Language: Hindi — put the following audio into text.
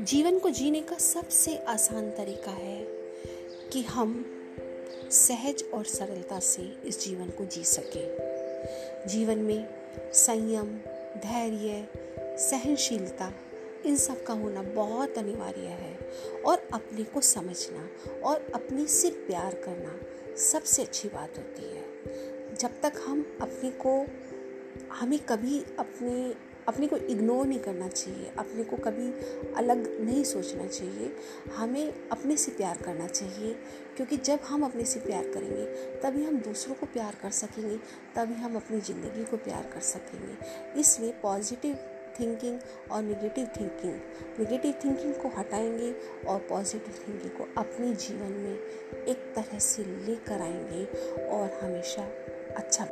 जीवन को जीने का सबसे आसान तरीका है कि हम सहज और सरलता से इस जीवन को जी सकें। जीवन में संयम, धैर्य, सहनशीलता, इन सब का होना बहुत अनिवार्य है और अपने को समझना और अपने से प्यार करना सबसे अच्छी बात होती है। जब तक हम अपने को, हमें कभी अपने अपने को इग्नोर नहीं करना चाहिए, अपने को कभी अलग नहीं सोचना चाहिए। हमें अपने से प्यार करना चाहिए, क्योंकि जब हम अपने से प्यार करेंगे, तभी हम दूसरों को प्यार कर सकेंगे, तभी हम अपनी ज़िंदगी को प्यार कर सकेंगे। इसलिए पॉजिटिव थिंकिंग और नेगेटिव थिंकिंग नेगेटिव थिंकिंग को हटाएँगे और पॉजिटिव थिंकिंग को अपने जीवन में एक तरह से लेकर आएँगे और हमेशा अच्छा